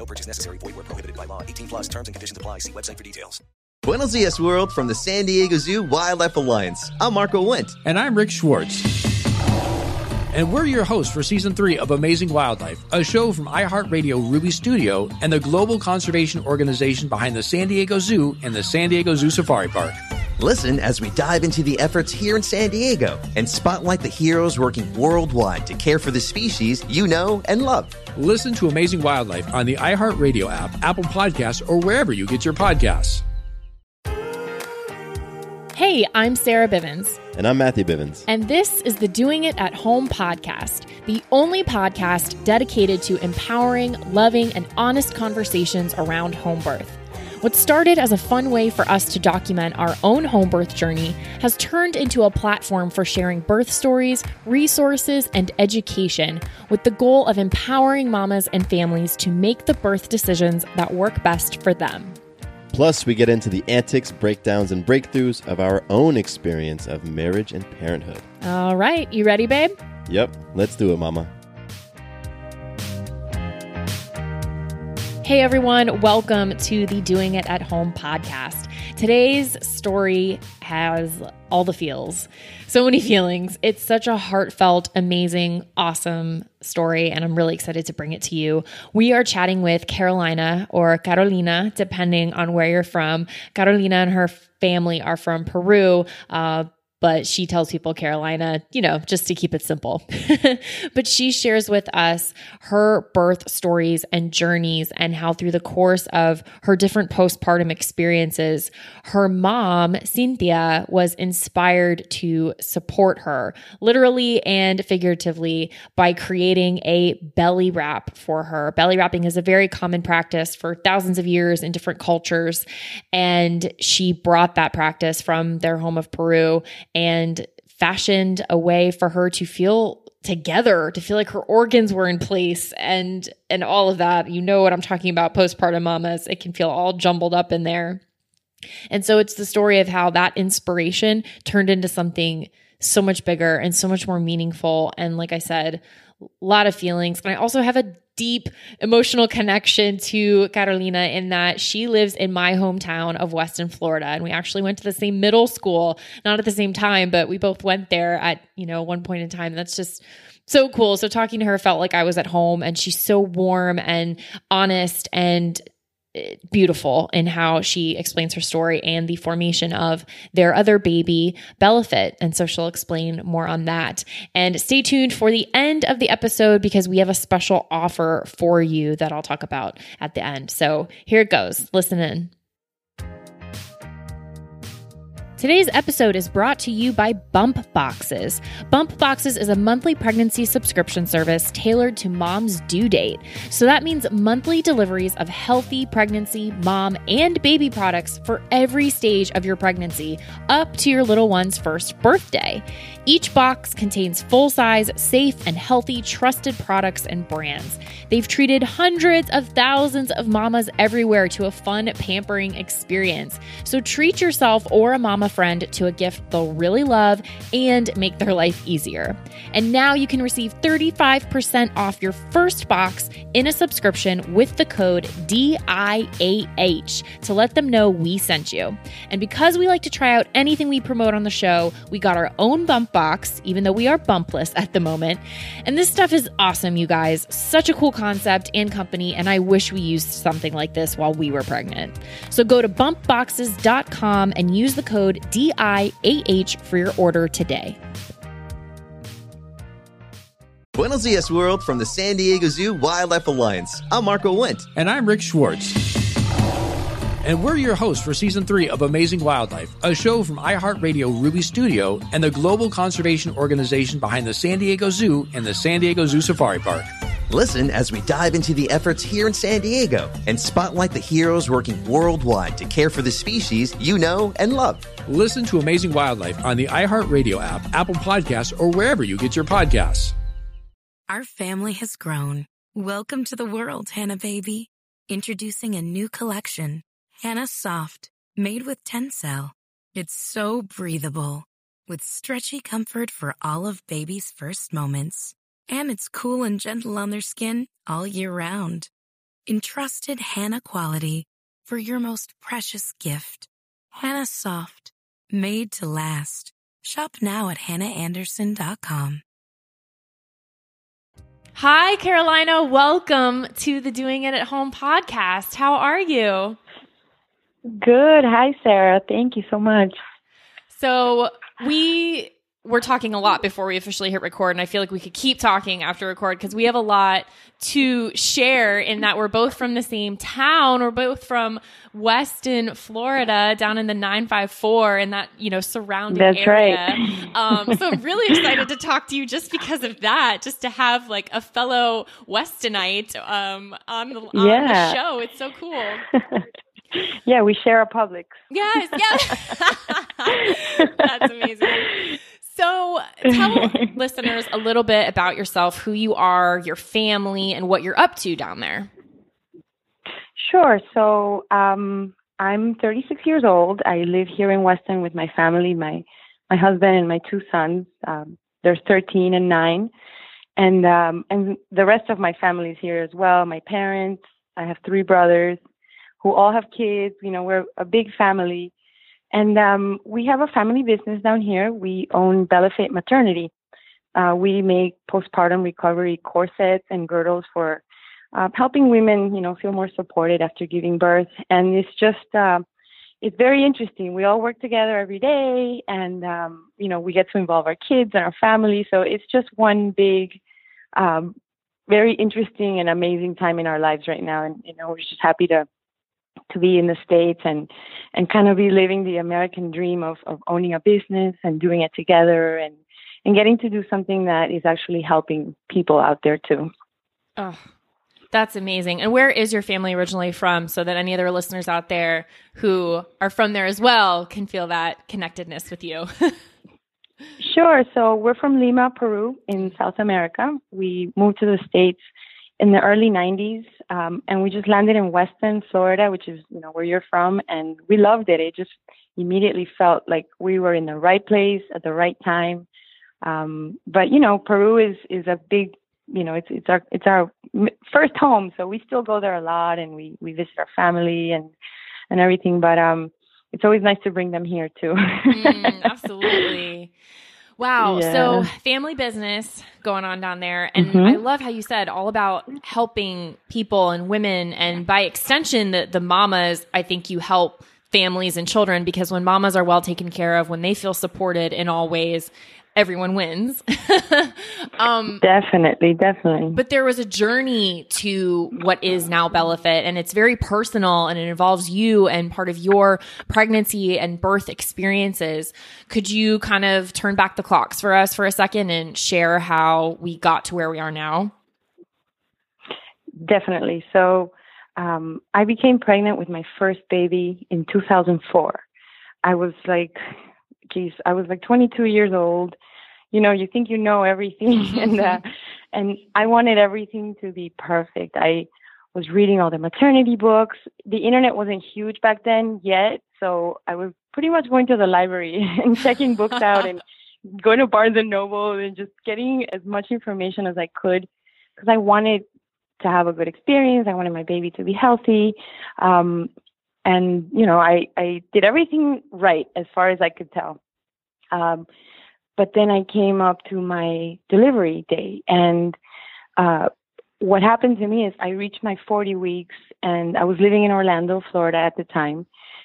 No purchase necessary. Void where prohibited by law. 18 plus terms and conditions apply. See website for details. Buenos dias, world, from the San Diego Zoo Wildlife Alliance. I'm Marco Wendt. And I'm Rick Schwartz. And we're your hosts for season three of Amazing Wildlife, a show from iHeartRadio Ruby Studio and the global conservation organization behind the San Diego Zoo and the San Diego Zoo Safari Park. Listen as we dive into the efforts here in San Diego and spotlight the heroes working worldwide to care for the species you know and love. Listen to Amazing Wildlife on the iHeartRadio app, Apple Podcasts, or wherever you get your podcasts. Hey, I'm Sarah Bivens. And I'm Matthew Bivens. And this is the Doing It at Home podcast, the only podcast dedicated to empowering, loving, and honest conversations around home birth. What started as a fun way for us to document our own home birth journey has turned into a platform for sharing birth stories, resources, and education with the goal of empowering mamas and families to make the birth decisions that work best for them. Plus, we get into the antics, breakdowns, and breakthroughs of our own experience of marriage and parenthood. All right, you ready, babe? Yep, let's do it, mama. Hey everyone, welcome to the Doing It at Home podcast. Today's story has all the feels, so many feelings. It's such a heartfelt, amazing, awesome story, and I'm really excited to bring it to you. We are chatting with Carolina or Carolina, depending on where you're from. Carolina and her family are from Peru. Uh, but she tells people Carolina, you know, just to keep it simple. but she shares with us her birth stories and journeys and how through the course of her different postpartum experiences, her mom, Cynthia, was inspired to support her literally and figuratively by creating a belly wrap for her. Belly wrapping is a very common practice for thousands of years in different cultures. And she brought that practice from their home of Peru and fashioned a way for her to feel together to feel like her organs were in place and and all of that. You know what i'm talking about postpartum mamas. It can feel all jumbled up in there. And so it's the story of how that inspiration turned into something so much bigger and so much more meaningful and like i said a lot of feelings And i also have a deep emotional connection to Carolina in that she lives in my hometown of Weston, Florida. And we actually went to the same middle school, not at the same time, but we both went there at, you know, one point in time. That's just so cool. So talking to her felt like I was at home and she's so warm and honest and beautiful in how she explains her story and the formation of their other baby, Bellefit. And so she'll explain more on that. And stay tuned for the end of the episode because we have a special offer for you that I'll talk about at the end. So here it goes. Listen in. Today's episode is brought to you by Bump Boxes. Bump Boxes is a monthly pregnancy subscription service tailored to mom's due date. So that means monthly deliveries of healthy pregnancy, mom, and baby products for every stage of your pregnancy, up to your little one's first birthday. Each box contains full size, safe, and healthy, trusted products and brands. They've treated hundreds of thousands of mamas everywhere to a fun, pampering experience. So treat yourself or a mama friend to a gift they'll really love and make their life easier. And now you can receive 35% off your first box in a subscription with the code DIAH to let them know we sent you. And because we like to try out anything we promote on the show, we got our own bump box, even though we are bumpless at the moment. And this stuff is awesome, you guys. Such a cool concept and company, and I wish we used something like this while we were pregnant. So go to bumpboxes.com and use the code DIAH for your order today. Buenos dias, world, from the San Diego Zoo Wildlife Alliance. I'm Marco Wendt. And I'm Rick Schwartz. And we're your hosts for season three of Amazing Wildlife, a show from iHeartRadio Ruby Studio and the global conservation organization behind the San Diego Zoo and the San Diego Zoo Safari Park. Listen as we dive into the efforts here in San Diego and spotlight the heroes working worldwide to care for the species you know and love. Listen to Amazing Wildlife on the iHeartRadio app, Apple Podcasts, or wherever you get your podcasts. Our family has grown. Welcome to the world, Hanna baby. Introducing a new collection, Hanna Soft, made with Tencel. It's so breathable, with stretchy comfort for all of baby's first moments. And it's cool and gentle on their skin all year round. Entrusted Hanna quality for your most precious gift. Hanna Soft, made to last. Shop now at hannaandersson.com. Hi, Carolina. Welcome to the Doing It at Home podcast. How are you? Good. Hi, Sarah. Thank you so much. So, we were talking a lot before we officially hit record, and I feel like we could keep talking after record because we have a lot to share in that we're both from the same town. We're both from Weston, Florida, down in the 954 and that, you know, surrounding That's area. right. um, so I'm really excited to talk to you just because of that, just to have like a fellow Westonite um, on, the, on Yeah. the show. It's so cool. yeah, we share a Publix. Yes, yes. That's amazing. So, tell listeners a little bit about yourself, who you are, your family, and what you're up to down there. Sure. So um, I'm 36 years old. I live here in Weston with my family, my my husband and my two sons. Um, they're 13 and nine, and um, and the rest of my family is here as well. My parents. I have three brothers who all have kids. You know, we're a big family, and um, we have a family business down here. We own Bellefit Maternity. Uh, we make postpartum recovery corsets and girdles for uh, helping women, you know, feel more supported after giving birth. And it's just, uh, it's very interesting. We all work together every day, and um, you know, we get to involve our kids and our family. So it's just one big, um, very interesting and amazing time in our lives right now. And you know, we're just happy to to be in the states and and kind of reliving the American dream of of owning a business and doing it together and and getting to do something that is actually helping people out there too. Oh, that's amazing. And where is your family originally from so that any other listeners out there who are from there as well can feel that connectedness with you? Sure. So we're from Lima, Peru, in South America. We moved to the States in the early 90s, um, and we just landed in Weston, Florida, which is you know where you're from, and we loved it. It just immediately felt like we were in the right place at the right time. Um, but you know, Peru is is a big, you know, it's it's our it's our first home, so we still go there a lot, and we we visit our family and and everything. But um, it's always nice to bring them here too. Mm, absolutely. Wow. Yeah. So, family business going on down there. And Mhm. I love how you said all about helping people and women. And by extension, the, the mamas, I think you help families and children because when mamas are well taken care of, when they feel supported in all ways, everyone wins. um, definitely, definitely. but there was a journey to what is now Bellefit, and it's very personal and it involves you and part of your pregnancy and birth experiences. Could you kind of turn back the clocks for us for a second and share how we got to where we are now? Definitely. So um, I became pregnant with my first baby in 2004. I was like, geez, I was like 22 years old. You know, you think you know everything, and uh, and I wanted everything to be perfect. I was reading all the maternity books. The internet wasn't huge back then yet, so I was pretty much going to the library and checking books out and going to Barnes and Noble and just getting as much information as I could because I wanted to have a good experience. I wanted my baby to be healthy. Um, and, you know, I, I did everything right as far as I could tell. Um, but then I came up to my delivery day and, uh, what happened to me is I reached my 40 weeks and I was living in Orlando, Florida at the time,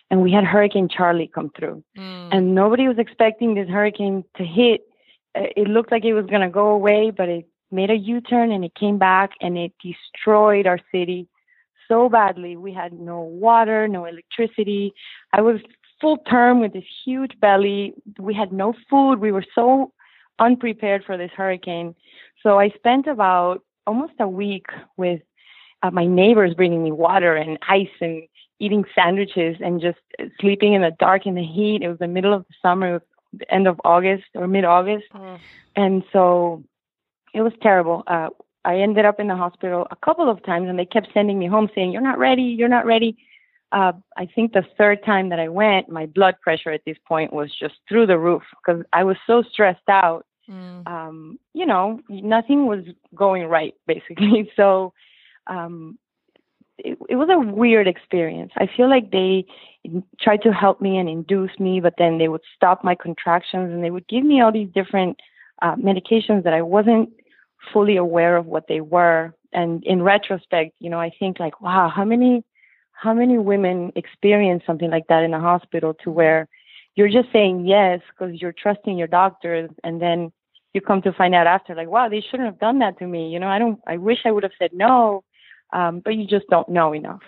and we had Hurricane Charley come through. Mm. And nobody was expecting this hurricane to hit. Uh, It looked like it was going to go away, but it made a U turn and it came back and it destroyed our city so badly. We had no water, no electricity. I was full term with this huge belly. We had no food. We were so unprepared for this hurricane. So I spent about almost a week with uh, my neighbors bringing me water and ice and eating sandwiches and just sleeping in the dark in the heat. It was the middle of the summer, it was the end of August or mid August. Oh. And so it was terrible. Uh, I ended up in the hospital a couple of times and they kept sending me home saying, You're not ready, you're not ready. Uh, I think the third time that I went, my blood pressure at this point was just through the roof because I was so stressed out. Mm. Um, you know, nothing was going right basically. So um, it, it was a weird experience. I feel like they tried to help me and induce me, but then they would stop my contractions and they would give me all these different uh, medications that I wasn't fully aware of what they were. And in retrospect, you know, I think like, wow, how many how many women experience something like that in a hospital to where you're just saying yes because you're trusting your doctors and then you come to find out after like wow they shouldn't have done that to me you know? I don't i wish i would have said no um, but you just don't know enough.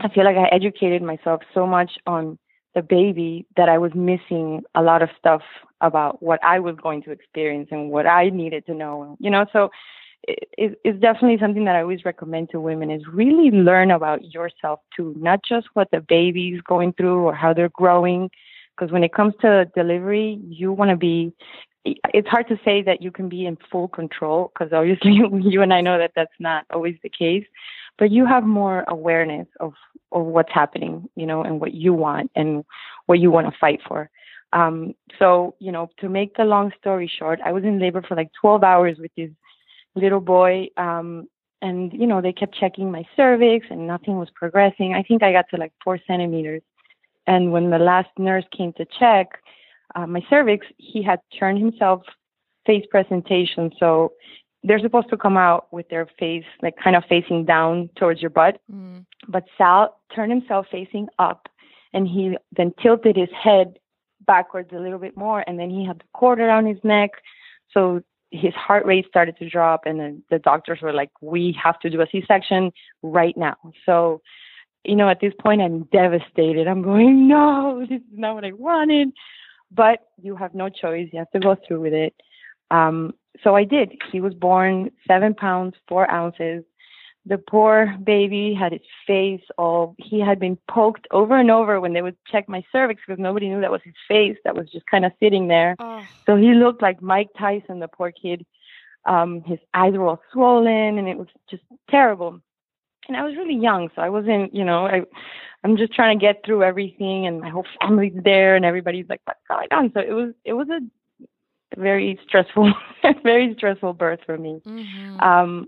I feel like i educated myself so much on the baby that i was missing a lot of stuff about what i was going to experience and what i needed to know you know? So it, it's definitely something that I always recommend to women is really learn about yourself too, not just what the baby's going through or how they're growing. Because when it comes to delivery, you want to be. It's hard to say that you can be in full control because obviously you and I know that that's not always the case, but you have more awareness of of what's happening, you know, and what you want and what you want to fight for. Um, so, you know, to make the long story short, I was in labor for like 12 hours with this little boy um and you know they kept checking my cervix and nothing was progressing. I think i got to like four centimeters. And when the last nurse came to check uh, my cervix he had turned himself face presentation. So they're supposed to come out with their face like kind of facing down towards your butt. Mm. but sal turned himself facing up and he then tilted his head backwards a little bit more and then he had the cord around his neck. So his heart rate started to drop and then the doctors were like we have to do a c-section right now. So you know at this point i'm devastated. I'm going no this is not what i wanted. But you have no choice. You have to go through with it. Um so i did. He was born seven pounds four ounces the poor baby had his face all he had been poked over and over when they would check my cervix because nobody knew that was his face that was just kind of sitting there Oh. so he looked like Mike Tyson, the poor kid. Um, his eyes were all swollen, and it was just terrible. And I was really young, so I wasn't, you know, I, I'm just trying to get through everything, and my whole family's there, and everybody's like, "What's going on?" So it was, it was a very stressful, very stressful birth for me. Mhm. Um,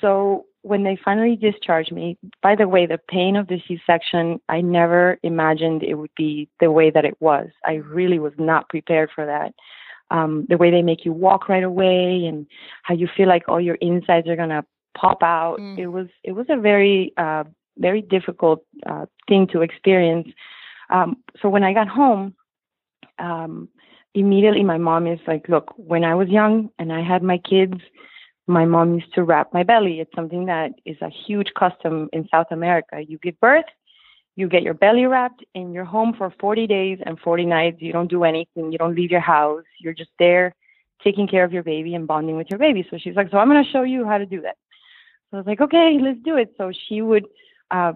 so when they finally discharged me, by the way, the pain of the C-section, I never imagined it would be the way that it was. I really was not prepared for that. Um, the way they make you walk right away and how you feel like all your insides are gonna pop out. Mm. It was it was a very uh, very difficult uh, thing to experience. Um, so when I got home, um, immediately my mom is like, "Look, when I was young and I had my kids, my mom used to wrap my belly. It's something that is a huge custom in South America. You give birth, you get your belly wrapped, and you're home for 40 days and 40 nights. You don't do anything. You don't leave your house. You're just there taking care of your baby and bonding with your baby. So she's like, So I'm going to show you how to do that. So I was like, Okay, let's do it. So she would uh,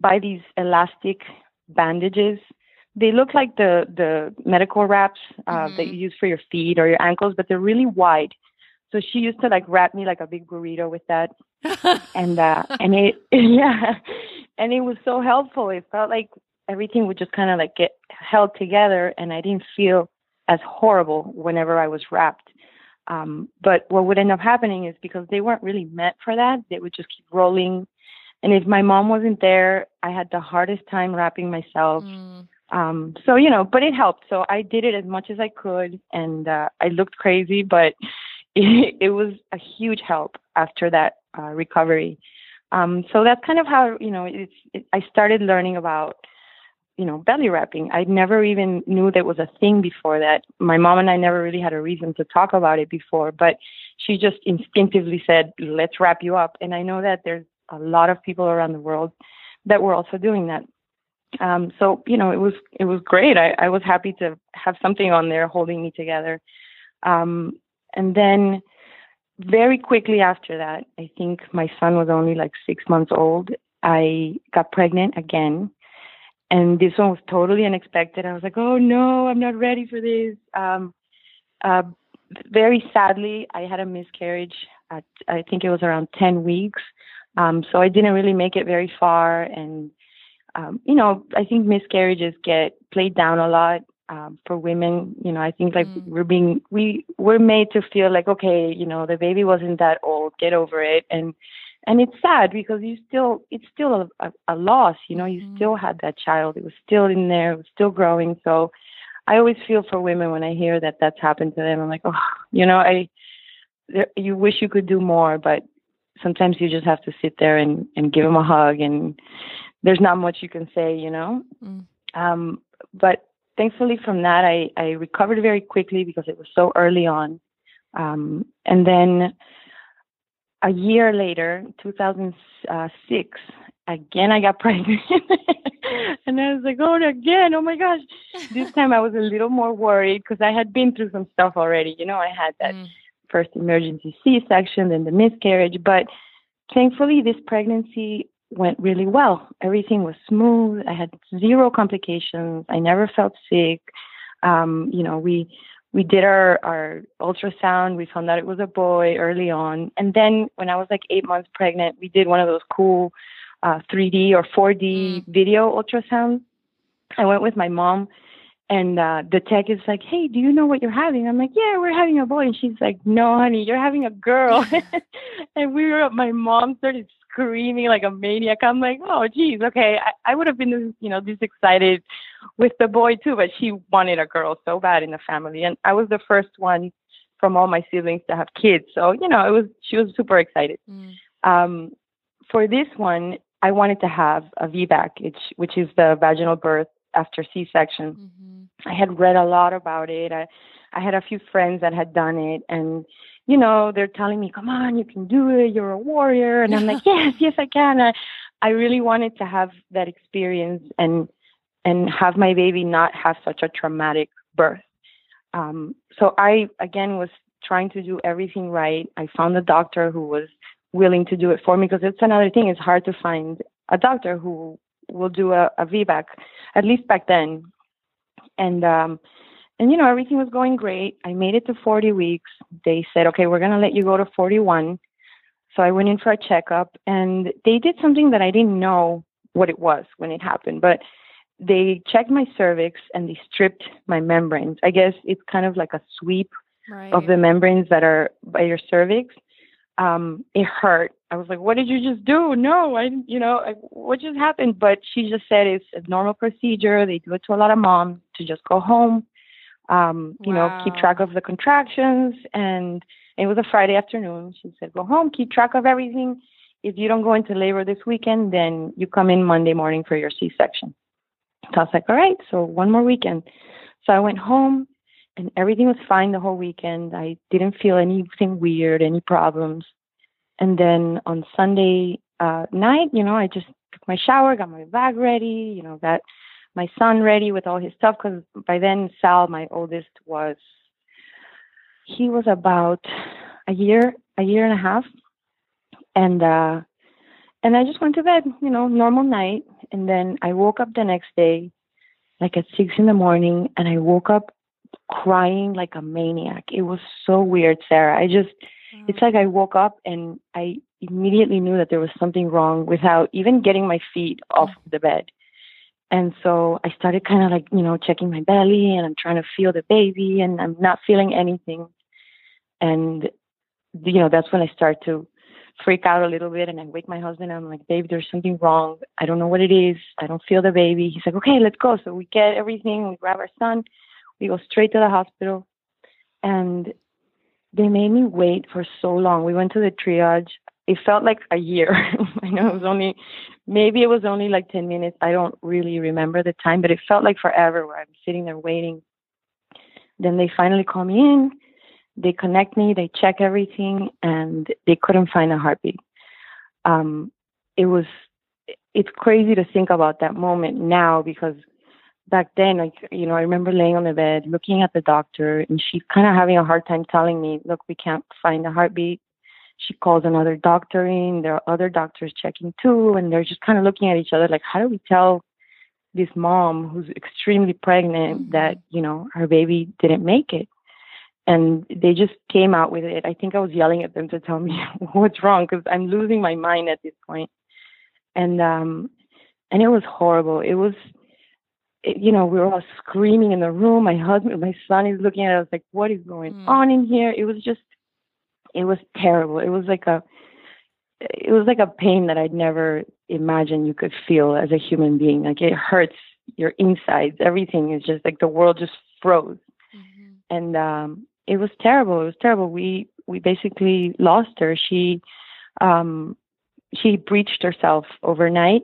buy these elastic bandages. They look like the, the medical wraps uh, that you use for your feet or your ankles, but they're really wide. So she used to like wrap me like a big burrito with that. And uh and it yeah. And it was so helpful. It felt like everything would just kind of like get held together and i didn't feel as horrible whenever i was wrapped. Um but what would end up happening is because they weren't really meant for that they would just keep rolling. And if my mom wasn't there i had the hardest time wrapping myself. Mm. um so you know but it helped. So i did it as much as i could and uh i looked crazy but it, it was a huge help after that uh, recovery. Um so that's kind of how you know it's it, i started learning about you know belly wrapping. I never even knew that was a thing before that. My mom and i never really had a reason to talk about it before but she just instinctively said let's wrap you up. And i know that there's a lot of people around the world that were also doing that. Um so you know it was it was great. I i was happy to have something on there holding me together. Um and then very quickly after that, I think my son was only like six months old. I got pregnant again. And this one was totally unexpected. I was like, oh no, I'm not ready for this. Um, uh, very sadly, I had a miscarriage at, I think it was around 10 weeks. Um, so I didn't really make it very far. And, um, you know, I think miscarriages get played down a lot um, for women. You know, I think like mm. we're being we we're made to feel like okay, you know, the baby wasn't that old, get over it, and and it's sad because you still it's still a, a, a loss. You know, you mm. still had that child; it was still in there, it was still growing. So I always feel for women when I hear that that's happened to them. I'm like, oh, you know, I there, you wish you could do more, but sometimes you just have to sit there and and give them a hug and there's not much you can say you know mm. um but thankfully from that I, I recovered very quickly because it was so early on. Um, and then a year later, 2006, again I got pregnant. and I was like, oh, again, oh my gosh. This time I was a little more worried because I had been through some stuff already. You know, I had that mm. first emergency C section, then the miscarriage. But thankfully, this pregnancy went really well. Everything was smooth. I had zero complications. I never felt sick. Um, you know, we we did our our ultrasound. We found out it was a boy early on, and then when I was like eight months pregnant, we did one of those cool uh, 3D or 4D mm. video ultrasounds. I went with my mom, and uh, the tech is like, "Hey, do you know what you're having?" I'm like, "Yeah, we're having a boy." And she's like, "No, honey, you're having a girl." and we were. My mom started screaming like a maniac. I'm like, oh, geez, okay. I, I would have been, you know, this excited with the boy too, but she wanted a girl so bad in the family, and I was the first one from all my siblings to have kids. So you know, it was she was super excited. Mm. Um, for this one, I wanted to have a VBAC, which which is the vaginal birth after C-section. Mm-hmm. I had read a lot about it. I I had a few friends that had done it, and you know, they're telling me, come on, you can do it. You're a warrior. And I'm like, yes, yes, I can. I, I really wanted to have that experience and, and have my baby not have such a traumatic birth. Um, so I, again, was trying to do everything right. I found a doctor who was willing to do it for me because it's another thing. It's hard to find a doctor who will do a, a VBAC, at least back then. And, um, and you know everything was going great. I made it to 40 weeks. They said okay we're going to let you go to 41 so i went in for a checkup and they did something that i didn't know what it was when it happened but they checked my cervix and they stripped my membranes. I guess it's kind of like a sweep right. of the membranes that are by your cervix um it hurt i was like what did you just do no i you know I, what just happened but she just said it's a normal procedure they do it to a lot of moms to just go home um, you wow. know, keep track of the contractions. And it was a Friday afternoon. She said, go home, keep track of everything. If you don't go into labor this weekend, then you come in Monday morning for your C section. So I was like, all right, so one more weekend. So I went home and everything was fine the whole weekend. I didn't feel anything weird, any problems. And then on Sunday uh, night, you know, I just took my shower, got my bag ready, you know, got my son ready with all his stuff because by then Sal, my oldest, was he was about a year, a year and a half, and uh, and I just went to bed, you know, normal night, and then I woke up the next day, like at six in the morning, and I woke up crying like a maniac. It was so weird, Sarah. I just, mm. it's like I woke up and I immediately knew that there was something wrong without even getting my feet off the bed. And so I started kind of like, you know, checking my belly and I'm trying to feel the baby and I'm not feeling anything. And, you know, that's when I start to freak out a little bit and I wake my husband. And I'm like, babe, there's something wrong. I don't know what it is. I don't feel the baby. He's like, okay, let's go. So we get everything. We grab our son. We go straight to the hospital. And they made me wait for so long. We went to the triage it felt like a year. I know it was only, maybe it was only like 10 minutes. I don't really remember the time, but it felt like forever where I'm sitting there waiting. Then they finally call me in. They connect me, they check everything, and they couldn't find a heartbeat. Um, it was, it's crazy to think about that moment now because back then, like, you know, I remember laying on the bed looking at the doctor and she's kind of having a hard time telling me, look, we can't find a heartbeat she calls another doctor in. There are other doctors checking too, and they're just kind of looking at each other like, how do we tell this mom who's extremely pregnant Mhm. that you know her baby didn't make it? And they just came out with it. I think I was yelling at them to tell me what's wrong because I'm losing my mind at this point. And um, and it was horrible. It was it, you know, we were all screaming in the room. My husband, my son is looking at us like, what is going Mm. on in here? It was just, it was terrible. It was like a, it was like a pain that I'd never imagined you could feel as a human being. Like it hurts your insides. Everything is just like the world just froze. Mhm. And um, it was terrible. It was terrible. We, we basically lost her. She, um, she breached herself overnight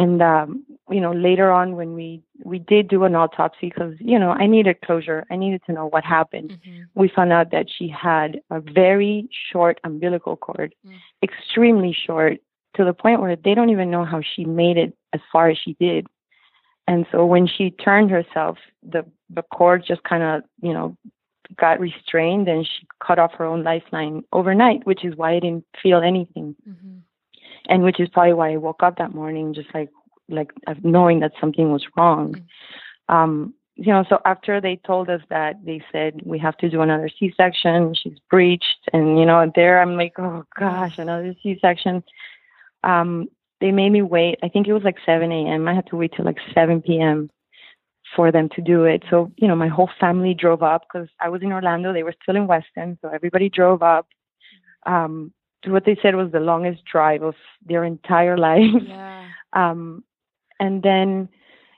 and um you know later on when we we did do an autopsy because you know i needed closure i needed to know what happened Mhm. we found out that she had a very short umbilical cord Mm. extremely short to the point where they don't even know how she made it as far as she did and so when she turned herself the the cord just kind of you know got restrained and she cut off her own lifeline overnight which is why i didn't feel anything Mhm. And which is probably why I woke up that morning just like like knowing that something was wrong. Um, you know, so after they told us that, they said we have to do another C-section. She's breached, and you know, there I'm like, oh gosh, another C-section. Um, they made me wait. I think it was like 7 a.m. I had to wait till like 7 p.m. for them to do it. So you know, my whole family drove up because I was in Orlando. They were still in Weston, so everybody drove up. Um, to what they said was the longest drive of their entire life. Yeah. Um, and then,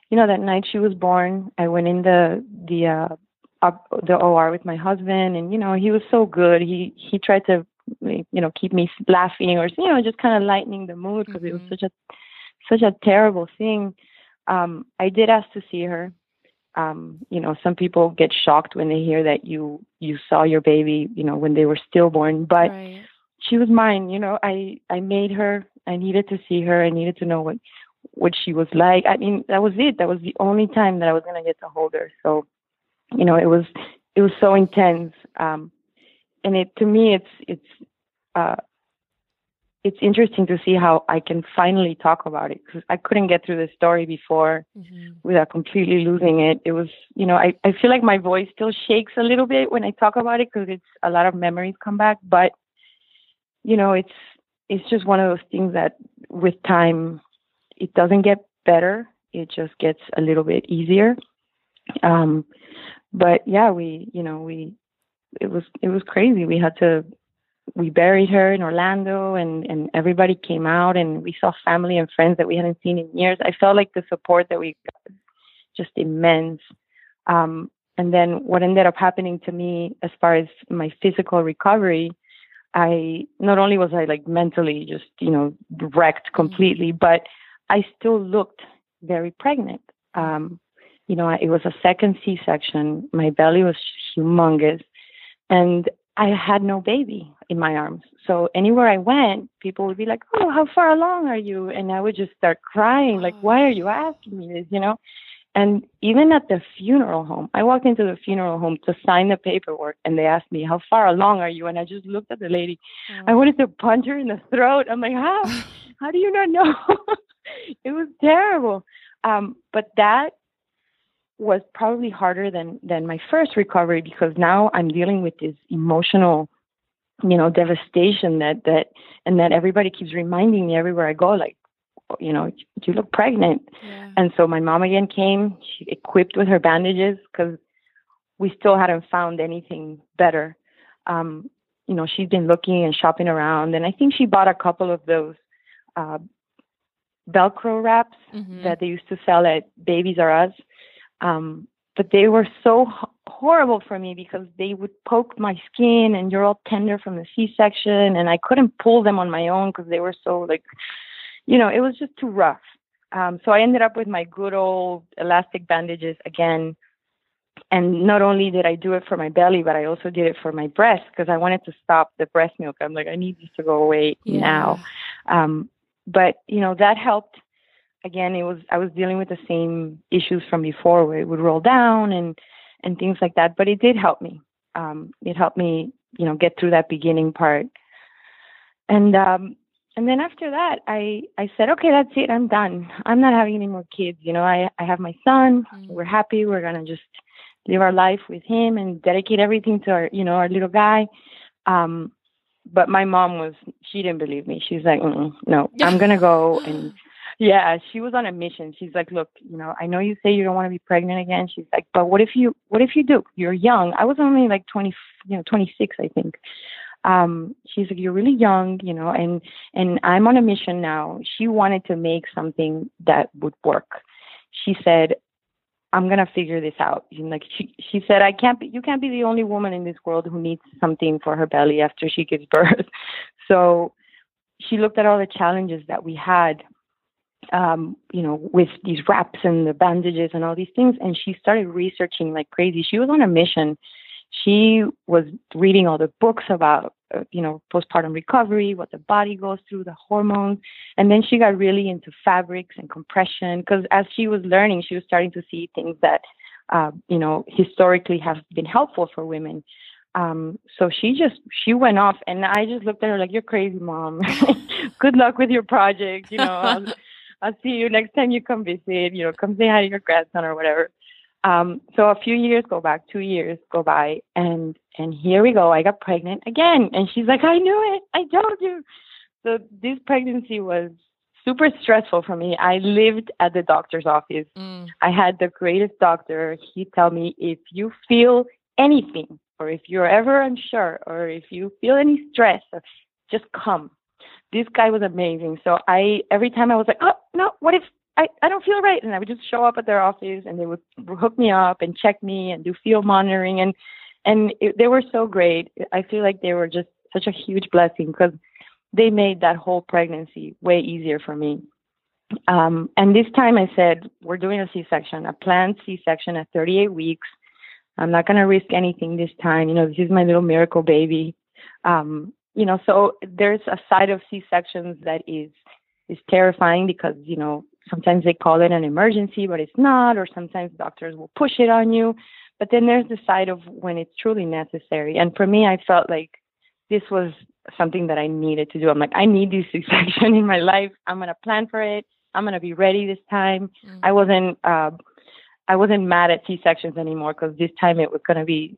you know, that night she was born, I went in the the uh, up the OR with my husband, and you know, he was so good. He he tried to, you know, keep me laughing or you know, just kind of lightening the mood because it was Mhm. such a such a terrible thing. Um, I did ask to see her. Um, you know, some people get shocked when they hear that you you saw your baby, you know, when they were stillborn, but right. She was mine you know i i made her i needed to see her i needed to know what what she was like i mean that was it that was the only time that i was going to get to hold her so you know it was it was so intense um and it to me it's it's uh it's interesting to see how i can finally talk about it because i couldn't get through the story before Mhm. without completely losing it. It was, you know, I, I feel like my voice still shakes a little bit when I talk about it because it's a lot of memories come back. But, you know, it's it's just one of those things that with time, it doesn't get better. It just gets a little bit easier. Um, but yeah, we, you know, we it was it was crazy. We had to we buried her in Orlando and, and everybody came out and we saw family and friends that we hadn't seen in years. I felt like the support that we got just immense. Um, and then what ended up happening to me as far as my physical recovery, I not only was I like mentally just, you know, wrecked completely, but I still looked very pregnant. Um, you know, it was a second C-section. My belly was humongous and I had no baby in my arms. So anywhere I went, people would be like, "Oh, how far along are you?" And I would just start crying, like, "Why are you asking me this?" You know. And even at the funeral home, I walked into the funeral home to sign the paperwork, and they asked me, "How far along are you?" And I just looked at the lady. I wanted to punch her in the throat. I'm like, "How? How do you not know?" it was terrible. Um, but that was probably harder than than my first recovery because now I'm dealing with this emotional, you know, devastation that that and that everybody keeps reminding me everywhere I go, like, you know, you look pregnant. Yeah. And so my mom again came, she equipped with her bandages because we still hadn't found anything better. Um, you know, she's been looking and shopping around, and I think she bought a couple of those uh, Velcro wraps Mhm. that they used to sell at Babies R Us. Um, but they were so h- horrible for me because they would poke my skin, and you're all tender from the C-section, and I couldn't pull them on my own because they were so like, you know, it was just too rough. Um, so I ended up with my good old elastic bandages again. And not only did I do it for my belly, but I also did it for my breast because I wanted to stop the breast milk. I'm like, I need this to go away now. Um, but you know that helped. Again, it was I was dealing with the same issues from before, where it would roll down and and things like that. But it did help me. Um, it helped me, you know, get through that beginning part. and um, and then after that, I I said, okay, that's it. I'm done. I'm not having any more kids. You know, I I have my son. Mm. We're happy. We're gonna just live our life with him and dedicate everything to our you know our little guy. Um, but my mom was she didn't believe me. She's like, no, I'm gonna go and yeah, she was on a mission. She's like, look, you know, I know you say you don't want to be pregnant again. She's like, but what if you what if you do? You're young. I was only like 20, you know, 26, I think. Um, she's like, you're really young, you know, and and I'm on a mission now. She wanted to make something that would work. She said, I'm gonna figure this out. And like she she said, I can't be you can't be the only woman in this world who needs something for her belly after she gives birth. So she looked at all the challenges that we had um, you know, with these wraps and the bandages and all these things. And she started researching like crazy. She was on a mission. She was reading all the books about, uh, you know, postpartum recovery, what the body goes through, the hormones. And then she got really into fabrics and compression because as she was learning, she was starting to see things that, uh, you know, historically have been helpful for women. Um, so she just she went off, and I just looked at her like, "You're crazy, mom. Good luck with your project. You know, I'll, I'll see you next time you come visit. You know, come say hi to your grandson or whatever." Um, so a few years go back, two years go by, and and here we go. I got pregnant again, and she's like, "I knew it. I told you." So this pregnancy was super stressful for me. I lived at the doctor's office. Mm. I had the greatest doctor. He tell me if you feel anything or if you're ever unsure or if you feel any stress, just come. This guy was amazing. So I every time I was like, oh no, what if I, I don't feel right? And I would just show up at their office and they would hook me up and check me and do field monitoring and and it, they were so great. I feel like they were just such a huge blessing because they made that whole pregnancy way easier for me. Um, and this time I said, we're doing a C-section, a planned C-section at 38 weeks. I'm not going to risk anything this time. You know, this is my little miracle baby. Um, you know, so there's a side of C-sections that is is terrifying because you know sometimes they call it an emergency, but it's not, or sometimes doctors will push it on you. But then there's the side of when it's truly necessary. And for me, I felt like this was something that I needed to do. I'm like, I need this C-section in my life. I'm gonna plan for it. I'm gonna be ready this time. Mm. I wasn't. Uh, I wasn't mad at C-sections anymore because this time it was going to be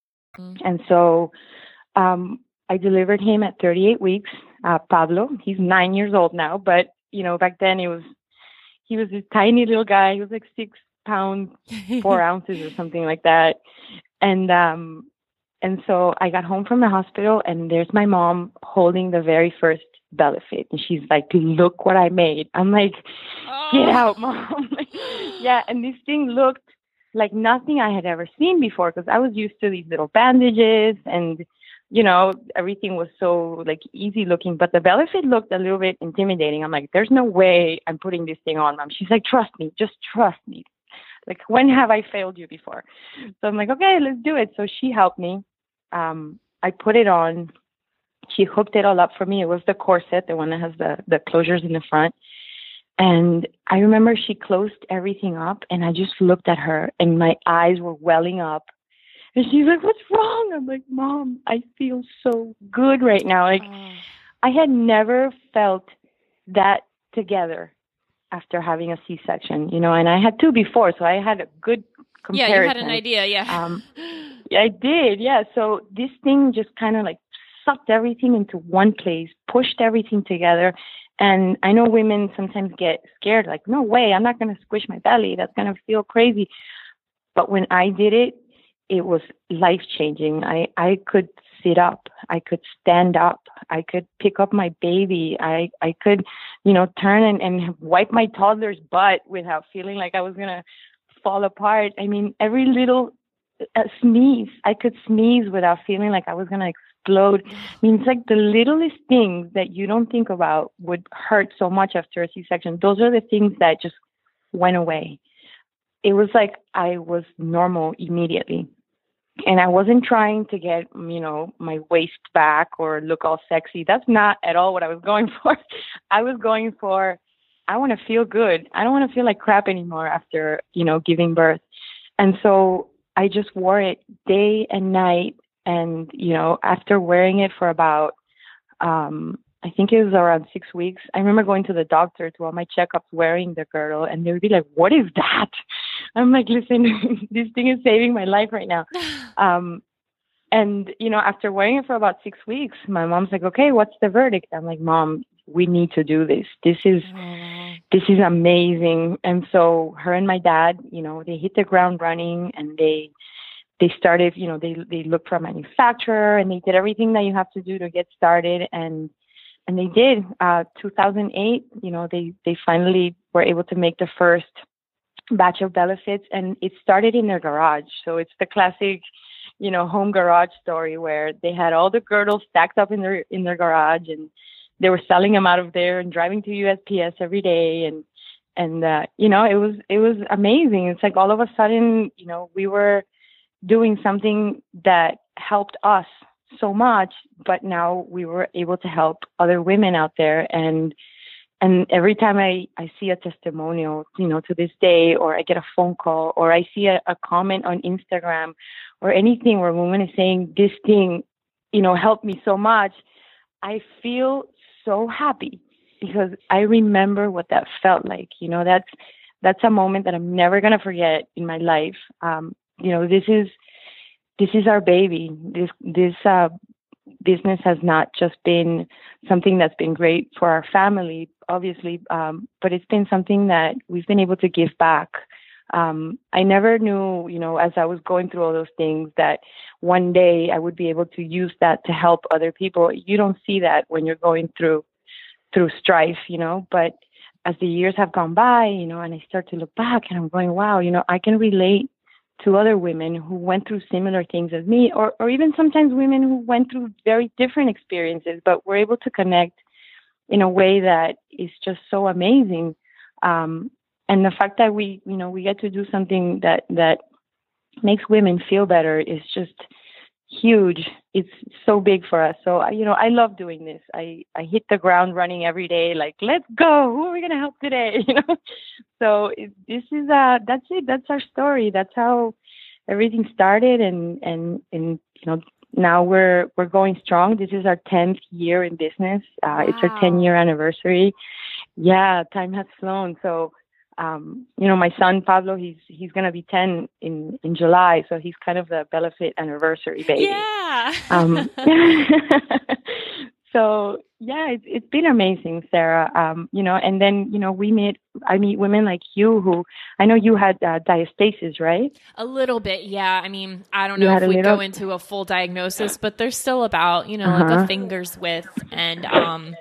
And so um, I delivered him at 38 weeks. Uh, Pablo, he's nine years old now, but you know back then he was he was this tiny little guy. He was like six pounds four ounces or something like that. And um, and so I got home from the hospital, and there's my mom holding the very first Bellefit, and she's like, "Look what I made." I'm like, "Get out, mom!" yeah, and this thing looked like nothing I had ever seen before because I was used to these little bandages and you know everything was so like easy looking. But the Bellefit looked a little bit intimidating. I'm like there's no way I'm putting this thing on mom. She's like trust me just trust me. Like when have I failed you before? So I'm like okay let's do it. So she helped me. Um I put it on. She hooked it all up for me. It was the corset the one that has the the closures in the front and I remember she closed everything up, and I just looked at her, and my eyes were welling up. And she's like, "What's wrong?" I'm like, "Mom, I feel so good right now. Like, I had never felt that together after having a C-section, you know. And I had two before, so I had a good comparison. Yeah, you had an idea. Yeah. Um, yeah, I did. Yeah. So this thing just kind of like sucked everything into one place, pushed everything together. And I know women sometimes get scared, like, no way, I'm not going to squish my belly. That's going to feel crazy. But when I did it, it was life changing. I, I could sit up. I could stand up. I could pick up my baby. I, I could, you know, turn and, and wipe my toddler's butt without feeling like I was going to fall apart. I mean, every little sneeze, I could sneeze without feeling like I was going to explode. I mean, it's like the littlest things that you don't think about would hurt so much after a C section. Those are the things that just went away. It was like I was normal immediately and I wasn't trying to get, you know, my waist back or look all sexy. That's not at all what I was going for. I was going for, I want to feel good. I don't want to feel like crap anymore after, you know, giving birth. And so I just wore it day and night. And, you know, after wearing it for about, um, I think it was around six weeks. I remember going to the doctor to all my checkups wearing the girdle, and they would be like, "What is that?" I'm like, "Listen, this thing is saving my life right now." Um, and you know, after wearing it for about six weeks, my mom's like, "Okay, what's the verdict?" I'm like, "Mom, we need to do this. This is this is amazing." And so, her and my dad, you know, they hit the ground running, and they they started, you know, they they looked for a manufacturer, and they did everything that you have to do to get started, and and they did. Uh, 2008, you know, they they finally were able to make the first batch of Bellefits, and it started in their garage. So it's the classic, you know, home garage story where they had all the girdles stacked up in their in their garage, and they were selling them out of there and driving to USPS every day, and and uh, you know, it was it was amazing. It's like all of a sudden, you know, we were doing something that helped us so much, but now we were able to help other women out there and and every time I, I see a testimonial, you know, to this day, or I get a phone call, or I see a, a comment on Instagram, or anything where a woman is saying this thing, you know, helped me so much, I feel so happy because I remember what that felt like. You know, that's that's a moment that I'm never gonna forget in my life. Um, you know, this is this is our baby. This this uh, business has not just been something that's been great for our family, obviously, um, but it's been something that we've been able to give back. Um, I never knew, you know, as I was going through all those things, that one day I would be able to use that to help other people. You don't see that when you're going through through strife, you know, but as the years have gone by, you know, and I start to look back and I'm going, wow, you know, I can relate to other women who went through similar things as me, or, or even sometimes women who went through very different experiences, but were able to connect in a way that is just so amazing. Um, and the fact that we, you know, we get to do something that that makes women feel better is just huge. It's so big for us. So you know, I love doing this. I I hit the ground running every day. Like, let's go. Who are we gonna help today? You know. So it, this is uh that's it. That's our story. That's how everything started, and and and you know now we're we're going strong. This is our tenth year in business. Uh, wow. It's our ten year anniversary. Yeah, time has flown. So um, you know, my son Pablo, he's he's gonna be ten in in July, so he's kind of the Bellefit anniversary baby. Yeah. um, so yeah, it's it's been amazing, Sarah. Um, you know, and then you know we meet I meet women like you who I know you had uh, diastasis, right? A little bit, yeah. I mean, I don't know if we little... go into a full diagnosis, but there's still about you know uh-huh. like a uh-huh. finger's width and um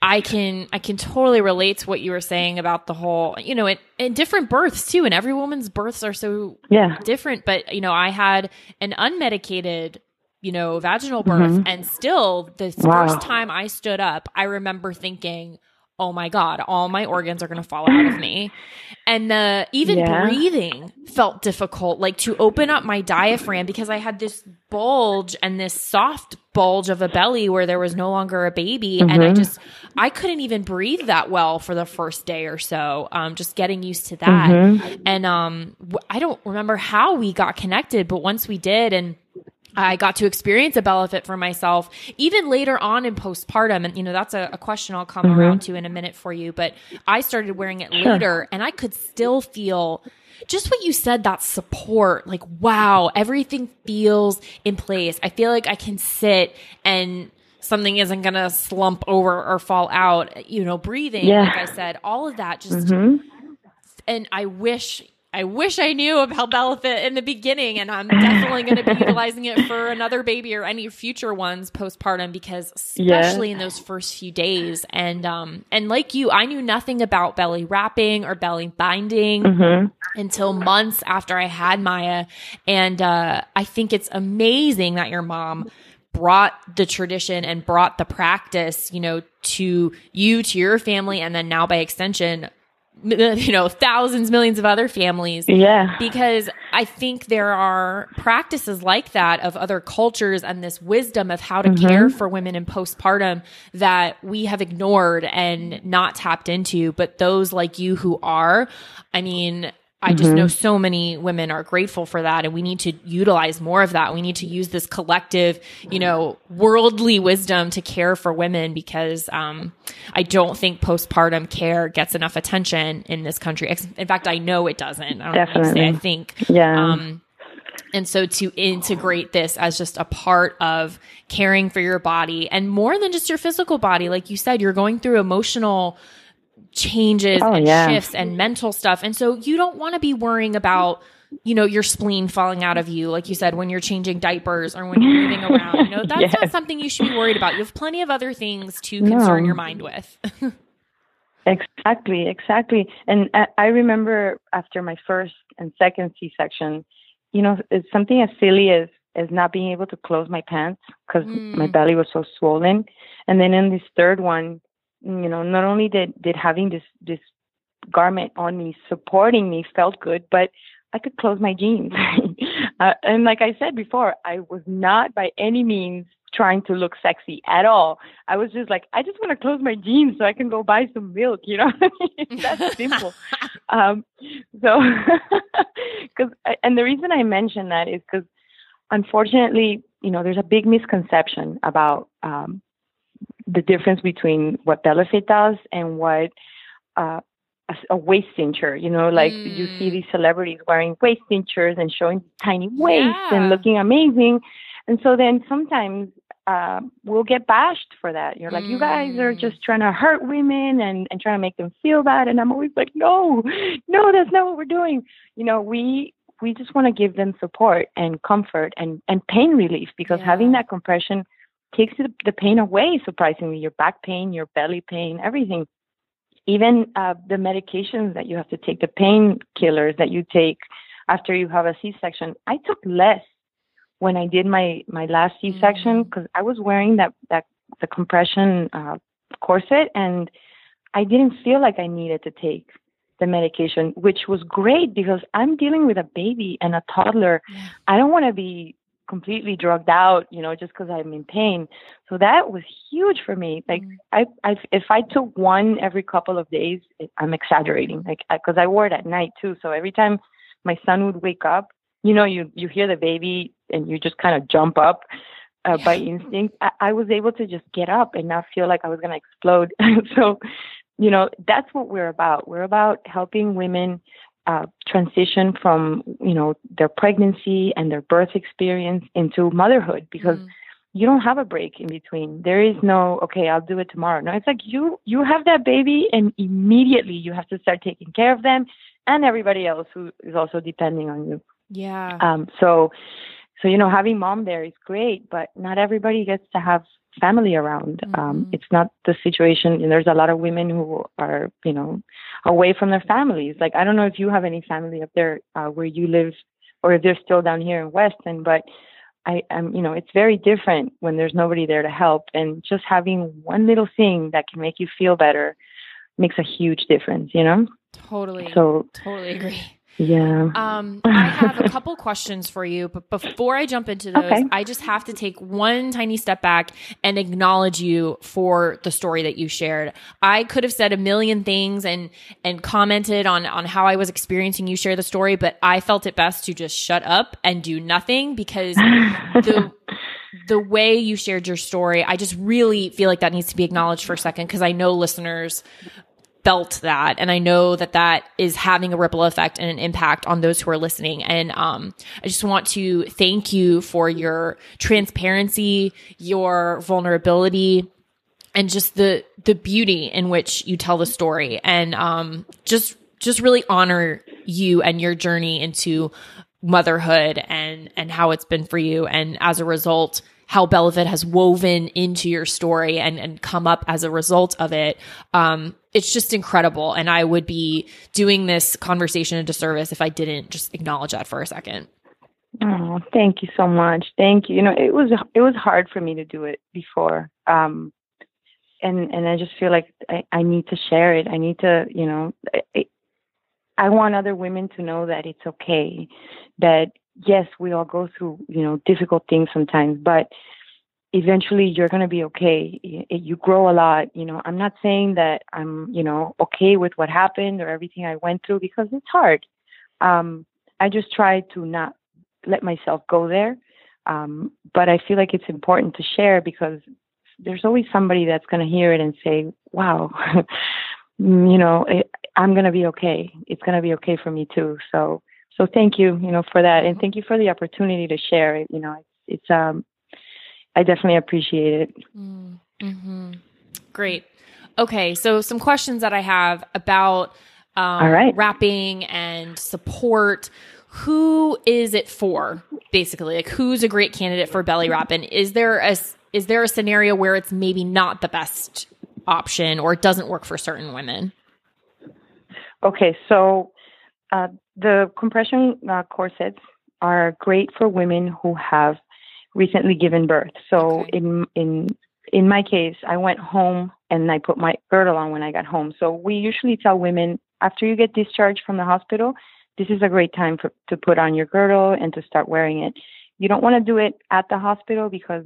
I can I can totally relate to what you were saying about the whole you know it and different births too and every woman's births are so yeah. different but you know I had an unmedicated you know vaginal birth mm-hmm. and still the wow. first time I stood up I remember thinking oh my god all my organs are going to fall out of me and the even yeah. breathing felt difficult like to open up my diaphragm because i had this bulge and this soft bulge of a belly where there was no longer a baby mm-hmm. and i mm-hmm. just i couldn't even breathe that well for the first day or so um, just getting used to that mm-hmm. and um, i don't remember how we got connected but once we did and I got to experience a Bellefit for myself even later on in postpartum. And, you know, that's a, a question I'll come Mhm. around to in a minute for you. But I started wearing it Sure. later and I could still feel just what you said that support. Like, wow, everything feels in place. I feel like I can sit and something isn't going to slump over or fall out. You know, breathing, Yeah. like I said, all of that just Mhm. and I wish I wish I knew about Bellefit in the beginning, and I'm definitely going to be utilizing it for another baby or any future ones postpartum because Yeah. especially in those first few days, and um and like you, I knew nothing about belly wrapping or belly binding Mhm. until months after I had Maya, and uh, I think it's amazing that your mom brought the tradition and brought the practice, you know, to you, to your family, and then now by extension, you know, thousands, millions of other families. Yeah. Because I think there are practices like that of other cultures and this wisdom of how to Mhm. care for women in postpartum that we have ignored and not tapped into. But those like you who are, I mean, I just Mhm. know so many women are grateful for that and we need to utilize more of that. We need to use this collective, you know, worldly wisdom to care for women because um I don't think postpartum care gets enough attention in this country. In fact, I know it doesn't. I don't wanna say Definitely. I think. Yeah. Um and so to integrate this as just a part of caring for your body and more than just your physical body, like you said, you're going through emotional changes Oh, and yeah. shifts and mental stuff. And so you don't want to be worrying about, you know, your spleen falling out of you, like you said, when you're changing diapers or when you're moving around. You know, that's not something you should be worried about. You have plenty of other things to concern No. your mind with. Exactly, exactly. And I, I remember after my first and second C-section, you know, it's something as silly as as not being able to close my pants because my Mm. belly was so swollen. And then in this third one, you know, not only did did having this this garment on me supporting me felt good, but I could close my jeans. uh, and like I said before, I was not by any means trying to look sexy at all. I was just like, I just want to close my jeans so I can go buy some milk, you know? it's that simple. um, so, because, and the reason I mention that is because unfortunately, you know, there's a big misconception about um, the difference between what Bellefit does and what uh, a, a waist cincher. You know, like you see these celebrities wearing waist cinchers and showing tiny waists Yeah. and looking amazing. And so then sometimes uh, we'll get bashed for that. You're like, you guys are just trying to hurt women and, and trying to make them feel bad. And I'm always like, no, no, that's not what we're doing. You know, we we just want to give them support and comfort and, and pain relief because having that compression takes the, the pain away, surprisingly, your back pain, your belly pain, everything. Even uh, the medications that you have to take, the painkillers that you take after you have a C-section. I took less when I did my, my last C-section because I was wearing that, that the compression uh, corset and I didn't feel like I needed to take the medication, which was great because I'm dealing with a baby and a toddler. I don't want to be completely drugged out, you know, just because I'm in pain. So that was huge for me. Like I, I, if I took one every couple of days, it, I'm exaggerating. Like because I, wore it at night too. So every time my son would wake up, you know, you you hear the baby and you just kind of jump up. Uh, by instinct, I, I was able to just get up and not feel like I was going to explode. so, you know, that's what we're about. We're about helping women uh, transition from, you know, their pregnancy and their birth experience into motherhood because you don't have a break in between. There is no, okay, I'll do it tomorrow. No, it's like you you have that baby and immediately you have to start taking care of them and everybody else who is also depending on you. Yeah. Um, so, so you know, having mom there is great, but not everybody gets to have family around. Um, it's not the situation. And there's a lot of women who are, you know, away from their families. Like I don't know if you have any family up there uh, where you live, or if they're still down here in Weston, but. I am, you know, it's very different when there's nobody there to help, and just having one little thing that can make you feel better makes a huge difference, you know. Totally. So totally agree. Yeah. Um, I have a couple questions for you, but before I jump into those, Okay. I just have to take one tiny step back and acknowledge you for the story that you shared. I could have said a million things and and commented on on how I was experiencing you share the story, but I felt it best to just shut up and do nothing because the the way you shared your story, I just really feel like that needs to be acknowledged for a second because I know listeners felt that. And i know that that is having a ripple effect and an impact on those who are listening. And um, i just want to thank you for your transparency your vulnerability and just the the beauty in which you tell the story. And um, just just really honor you and your journey into motherhood and and how it's been for you. And as a result how Bellefit has woven into your story and and come up as a result of it. Um it's just incredible and I would be doing this conversation a disservice if I didn't just acknowledge that for a second Oh, thank you so much. Thank you. You know, it was it was hard for me to do it before. Um and and I just feel like I, I need to share it. I need to, you know, I, I want other women to know that it's okay. That yes, we all go through, you know, difficult things sometimes, but eventually you're going to be okay. You, grow a lot, you know. I'm not saying that I'm, you know, okay with what happened or everything I went through because it's hard. Um I just try to not let myself go there. Um, but I feel like it's important to share because there's always somebody that's going to hear it and say, wow, you know, it, I'm going to be okay. It's going to be okay for me too. So, so thank you, you know, for that. And thank you for the opportunity to share it. You know, it's, it's um, I definitely appreciate it. mm-hmm. great okay so some questions that I have about um, All right. wrapping and support who is it for basically like who's a great candidate for belly wrap and is there a is there a scenario where it's maybe not the best option or it doesn't work for certain women Okay, so uh, the compression uh, corsets are great for women who have recently given birth. So in in in my case, I went home and I put my girdle on when I got home. So we usually tell women after you get discharged from the hospital, this is a great time for, to put on your girdle and to start wearing it. You don't want to do it at the hospital because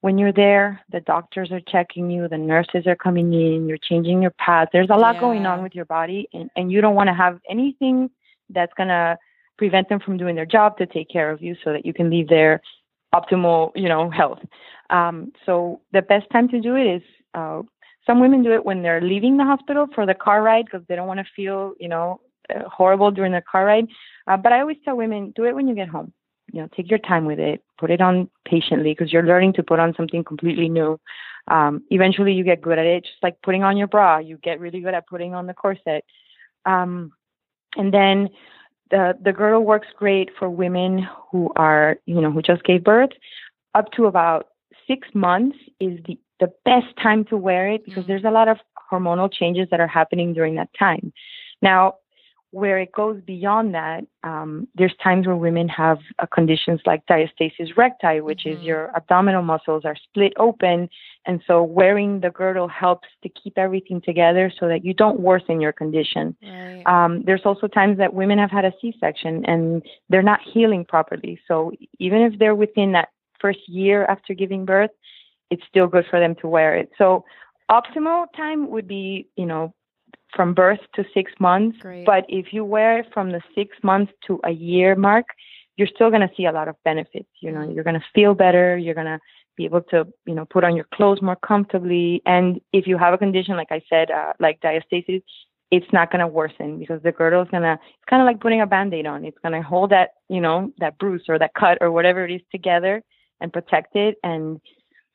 when you're there, the doctors are checking you, the nurses are coming in, you're changing your pads. There's a lot going on with your body, and, and you don't want to have anything that's going to prevent them from doing their job to take care of you so that you can leave their optimal, you know, health. Um, so the best time to do it is uh, some women do it when they're leaving the hospital for the car ride because they don't want to feel, you know, uh, horrible during the car ride. Uh, but I always tell women, do it when you get home. You know take your time with it. Put it on patiently because you're learning to put on something completely new. Um, eventually you get good at it just like putting on your bra. You get really good at putting on the corset. Um, and then the the girdle works great for women who are you know who just gave birth. Up to about six months is the the best time to wear it because mm. there's a lot of hormonal changes that are happening during that time. Now where it goes beyond that, um, there's times where women have uh, conditions like diastasis recti, which is your abdominal muscles are split open. And so wearing the girdle helps to keep everything together so that you don't worsen your condition. Um, there's also times that women have had a C section and they're not healing properly. So even if they're within that first year after giving birth, it's still good for them to wear it. So optimal time would be, you know, from birth to six months. But if you wear it from the six months to a year mark, you're still going to see a lot of benefits. You know, you're going to feel better. You're going to be able to, you know, put on your clothes more comfortably. And if you have a condition, like I said, uh, like diastasis, it's not going to worsen because the girdle is going to, it's kind of like putting a band-aid on. It's going to hold that, you know, that bruise or that cut or whatever it is together and protect it. And,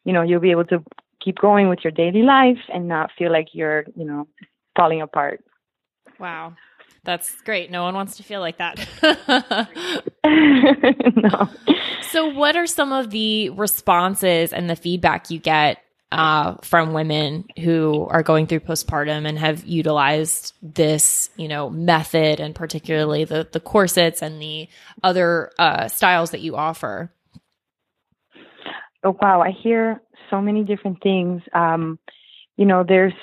you know, you'll be able to keep going with your daily life and not feel like you're, you know, falling apart. Wow. That's great. No one wants to feel like that. no. So, what are some of the responses and the feedback you get uh, from women who are going through postpartum and have utilized this, you know, method and particularly the the corsets and the other uh, styles that you offer? Oh, wow. I hear so many different things. Um, you know, there's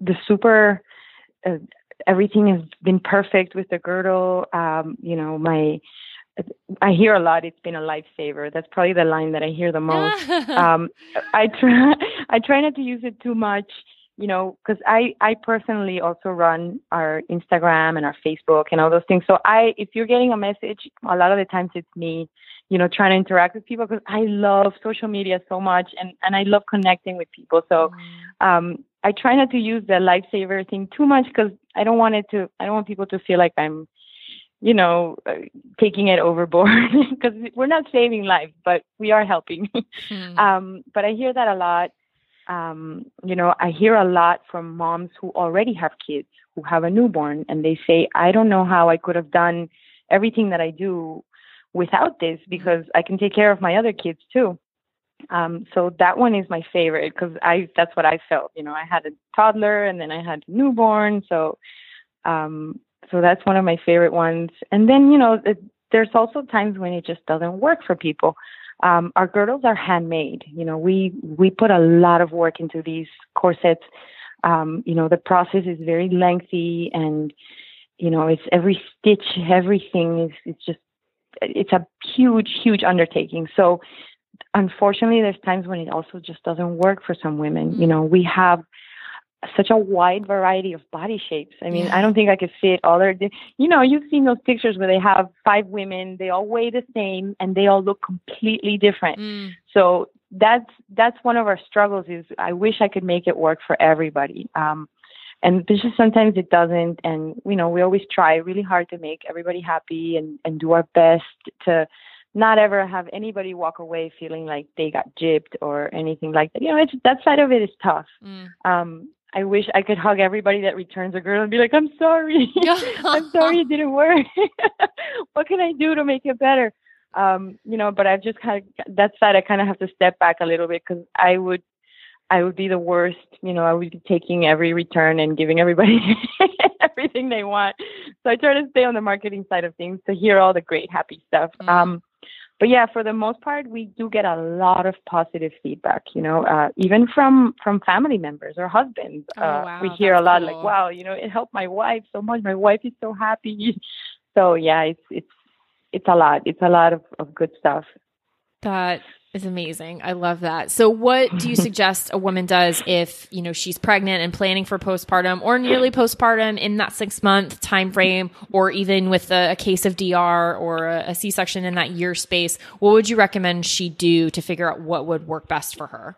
the super uh, everything has been perfect with the girdle. Um, you know, my I hear a lot. It's been a lifesaver. That's probably the line that I hear the most. um, I try I try not to use it too much, you know, because I I personally also run our Instagram and our Facebook and all those things. So I, if you're getting a message, a lot of the times it's me, you know, trying to interact with people because I love social media so much and and I love connecting with people. So um, I try not to use the lifesaver thing too much because I don't want it to. I don't want people to feel like I'm you know, uh, taking it overboard because we're not saving lives, but we are helping. Hmm. um, but I hear that a lot. Um, you know, I hear a lot from moms who already have kids who have a newborn, and they say, "I don't know how I could have done everything that I do without this because I can take care of my other kids too." Um, so that one is my favorite because I that's what I felt. You know, I had a toddler and then I had a newborn, so um, so that's one of my favorite ones. And then you know, it, there's also times when it just doesn't work for people. Um, our girdles are handmade. You know, we we put a lot of work into these corsets. Um, you know, the process is very lengthy, and you know, it's every stitch, everything is it's just it's a huge, huge undertaking. So unfortunately, there's times when it also just doesn't work for some women. You know, we have such a wide variety of body shapes. I mean, I don't think I could fit all their, you know, you've seen those pictures where they have five women, they all weigh the same and they all look completely different. Mm. So that's, that's one of our struggles is I wish I could make it work for everybody. Um, and it's just sometimes it doesn't. And, you know, we always try really hard to make everybody happy and, and do our best to, not ever have anybody walk away feeling like they got gypped or anything like that. You know, it's that side of it is tough. Mm. Um, I wish I could hug everybody that returns a girl and be like, I'm sorry. I'm sorry it didn't work. what can I do to make it better? Um, you know, but I've just kind of that side I kind of have to step back a little bit because I would I would be the worst. You know, I would be taking every return and giving everybody everything they want. So I try to stay on the marketing side of things to hear all the great happy stuff. Um, but yeah, for the most part, we do get a lot of positive feedback. You know, uh, even from from family members or husbands, Oh, uh, wow, we hear a lot cool. like, "Wow, you know, it helped my wife so much. My wife is so happy." So yeah, it's it's it's a lot. It's a lot of of good stuff. That is amazing. I love that. So what do you suggest a woman does if, you know, she's pregnant and planning for postpartum or nearly postpartum in that 6 month time frame or even with a, a case of DR or a, a C-section in that year space? What would you recommend she do to figure out what would work best for her?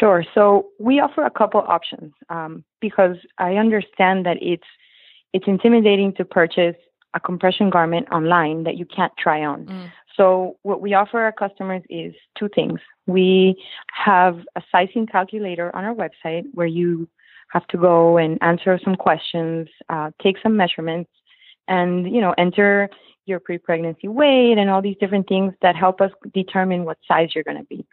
Sure. So we offer a couple options um, because I understand that it's it's intimidating to purchase a compression garment online that you can't try on. So what we offer our customers is two things. We have a sizing calculator on our website where you have to go and answer some questions, uh, take some measurements, and you know enter your pre-pregnancy weight and all these different things that help us determine what size you're going to be.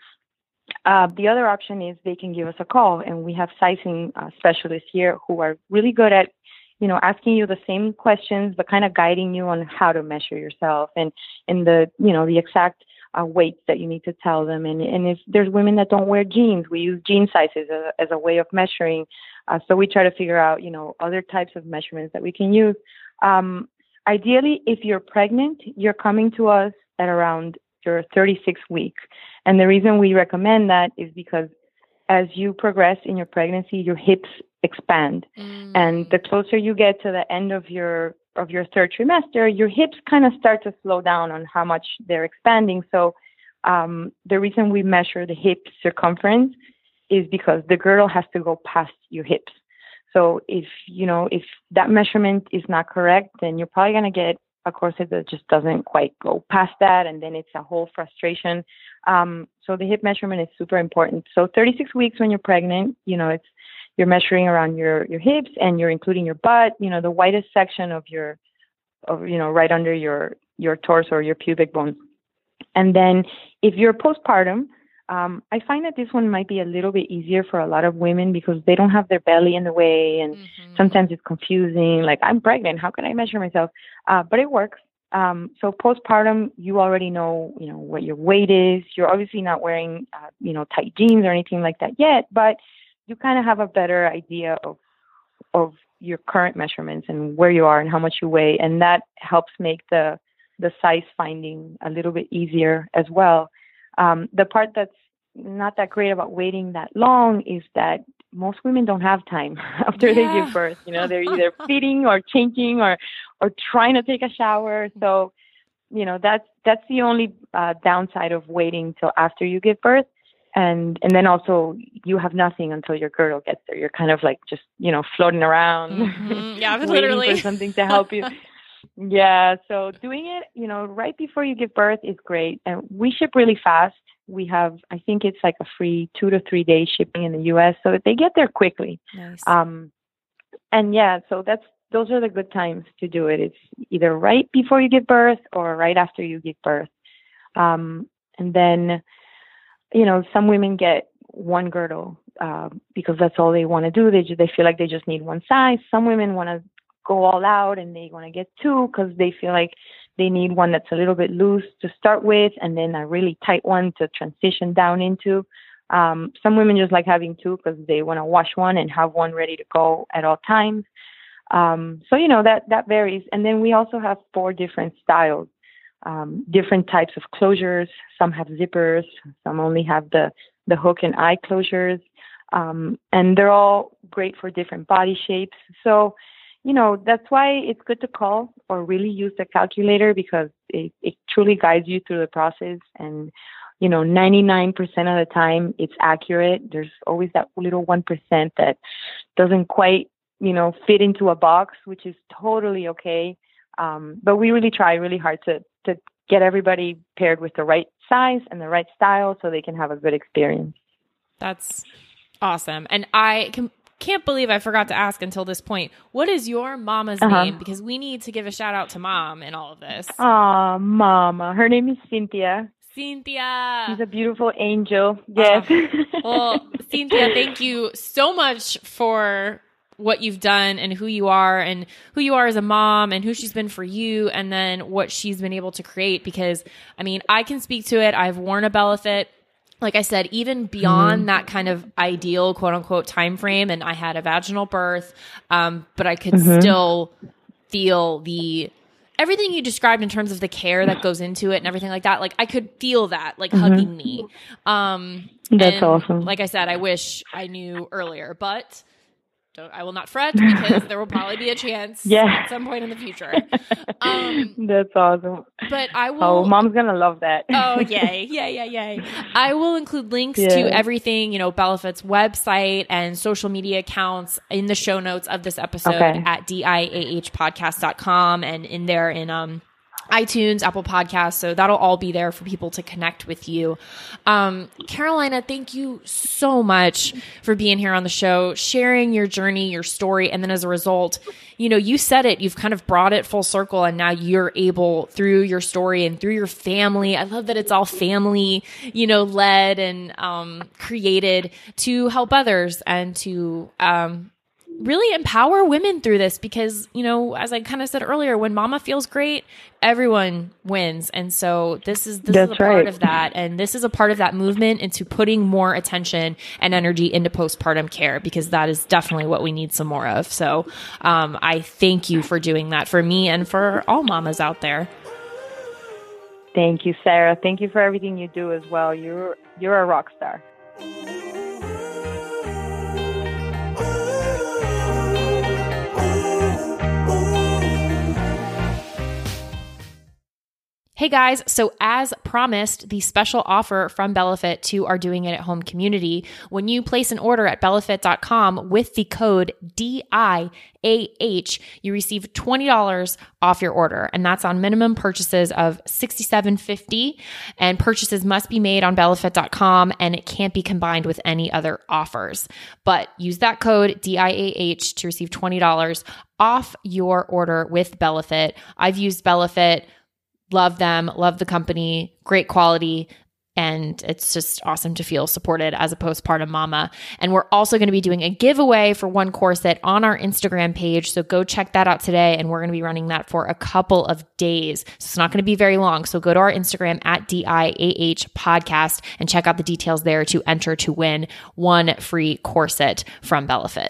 Uh, the other option is they can give us a call, and we have sizing uh, specialists here who are really good at, you know, asking you the same questions, but kind of guiding you on how to measure yourself and and the, you know, the exact uh, weights that you need to tell them. And and if there's women that don't wear jeans, we use jean sizes as a, as a way of measuring. Uh, so we try to figure out, you know, other types of measurements that we can use. Um, ideally, if you're pregnant, you're coming to us at around your 36th week. And the reason we recommend that is because as you progress in your pregnancy, your hips expand. And the closer you get to the end of your of your third trimester, your hips kind of start to slow down on how much they're expanding. So um, the reason we measure the hip circumference is because the girdle has to go past your hips. So if you know if that measurement is not correct, then you're probably gonna get a corset that just doesn't quite go past that, and then it's a whole frustration. Um, so the hip measurement is super important. So 36 weeks when you're pregnant, you know it's you're measuring around your your hips and you're including your butt. You know the widest section of your of you know right under your your torso or your pubic bone. And then if you're postpartum, um, I find that this one might be a little bit easier for a lot of women because they don't have their belly in the way, and sometimes it's confusing. Like I'm pregnant, how can I measure myself? Uh, but it works. Um, so postpartum, you already know, you know what your weight is. You're obviously not wearing, uh, you know, tight jeans or anything like that yet, but you kind of have a better idea of of your current measurements and where you are and how much you weigh, and that helps make the the size finding a little bit easier as well. Um, the part that's not that great about waiting that long is that most women don't have time after they give birth. You know, they're either feeding or changing or or trying to take a shower. So, you know, that's that's the only uh, downside of waiting till after you give birth. And and then also you have nothing until your girdle gets there. You're kind of like just you know floating around, Mhm. Yeah, waiting literally. for something to help you. yeah, so doing it, you know, right before you give birth is great. And we ship really fast. We have, I think it's like a free two to three day shipping in the U.S. So they get there quickly. Nice. Um, and yeah, so that's those are the good times to do it. It's either right before you give birth or right after you give birth. Um, and then, you know, some women get one girdle uh, because that's all they want to do. They they feel like they just need one size. Some women want to go all out and they want to get two because they feel like they need one that's a little bit loose to start with and then a really tight one to transition down into. Um, some women just like having two because they want to wash one and have one ready to go at all times. Um, so you know that that varies. And then we also have four different styles, um, different types of closures. Some have zippers. Some only have the the hook and eye closures, um, and they're all great for different body shapes. So you know that's why it's good to call or really use the calculator because it, it truly guides you through the process and you know 99% of the time it's accurate there's always that little 1% that doesn't quite you know fit into a box which is totally okay um, but we really try really hard to to get everybody paired with the right size and the right style so they can have a good experience That's awesome. And I can, can't believe I forgot to ask until this point. What is your mama's Uh-huh. name? Because we need to give a shout out to mom in all of this. Aw, mama her name is cynthia Cynthia. she's a beautiful angel yes Well, Cynthia, thank you so much for what you've done and who you are and who you are as a mom and who she's been for you and then what she's been able to create because I mean, I can speak to it. I've worn a Bellefit like I said, even beyond Mhm. that kind of ideal quote unquote time frame, and I had a vaginal birth, um, but I could Mhm. still feel the everything you described in terms of the care that goes into it and everything like that. Like I could feel that, like Mhm. hugging me. Um, That's awesome. Like I said, I wish I knew earlier, but don't, I will not fret because there will probably be a chance Yeah. at some point in the future. Um, that's awesome but I will. oh mom's gonna love that Oh, yay. Yay, yay, yay. I will include links Yeah. to everything, you know, Bellefit's website and social media accounts in the show notes of this episode Okay. at diahpodcast.com and in there in um iTunes, Apple Podcasts. So that'll all be there for people to connect with you. Um, Carolina, thank you so much for being here on the show, sharing your journey, your story. And then as a result, you know, you said it, you've kind of brought it full circle and now you're able through your story and through your family. I love that it's all family, you know, led and, um, created to help others and to, um, really empower women through this because you know as i kind of said earlier when mama feels great everyone wins. And so this is this is That's a part of that. And this is a part of that movement into putting more attention and energy into postpartum care because that is definitely what we need some more of. So um, i thank you for doing that for me and for all mamas out there. Thank you sarah. Thank you for everything you do as well. You're you're a rock star Hey guys, so as promised, the special offer from Bellefit to our Doing It at Home community, when you place an order at bellefit.com with the code DIAH, you receive $20 off your order. And that's on minimum purchases of $67.50. And purchases must be made on bellefit.com and it can't be combined with any other offers. But use that code DIAH to receive $20 off your order with Bellefit. I've used Bellefit love them, love the company, great quality. And it's just awesome to feel supported as a postpartum mama. And we're also going to be doing a giveaway for one corset on our Instagram page. So go check that out today. And we're going to be running that for a couple of days. So it's not going to be very long. So go to our Instagram at DIAH podcast and check out the details there to enter to win one free corset from Bellefit.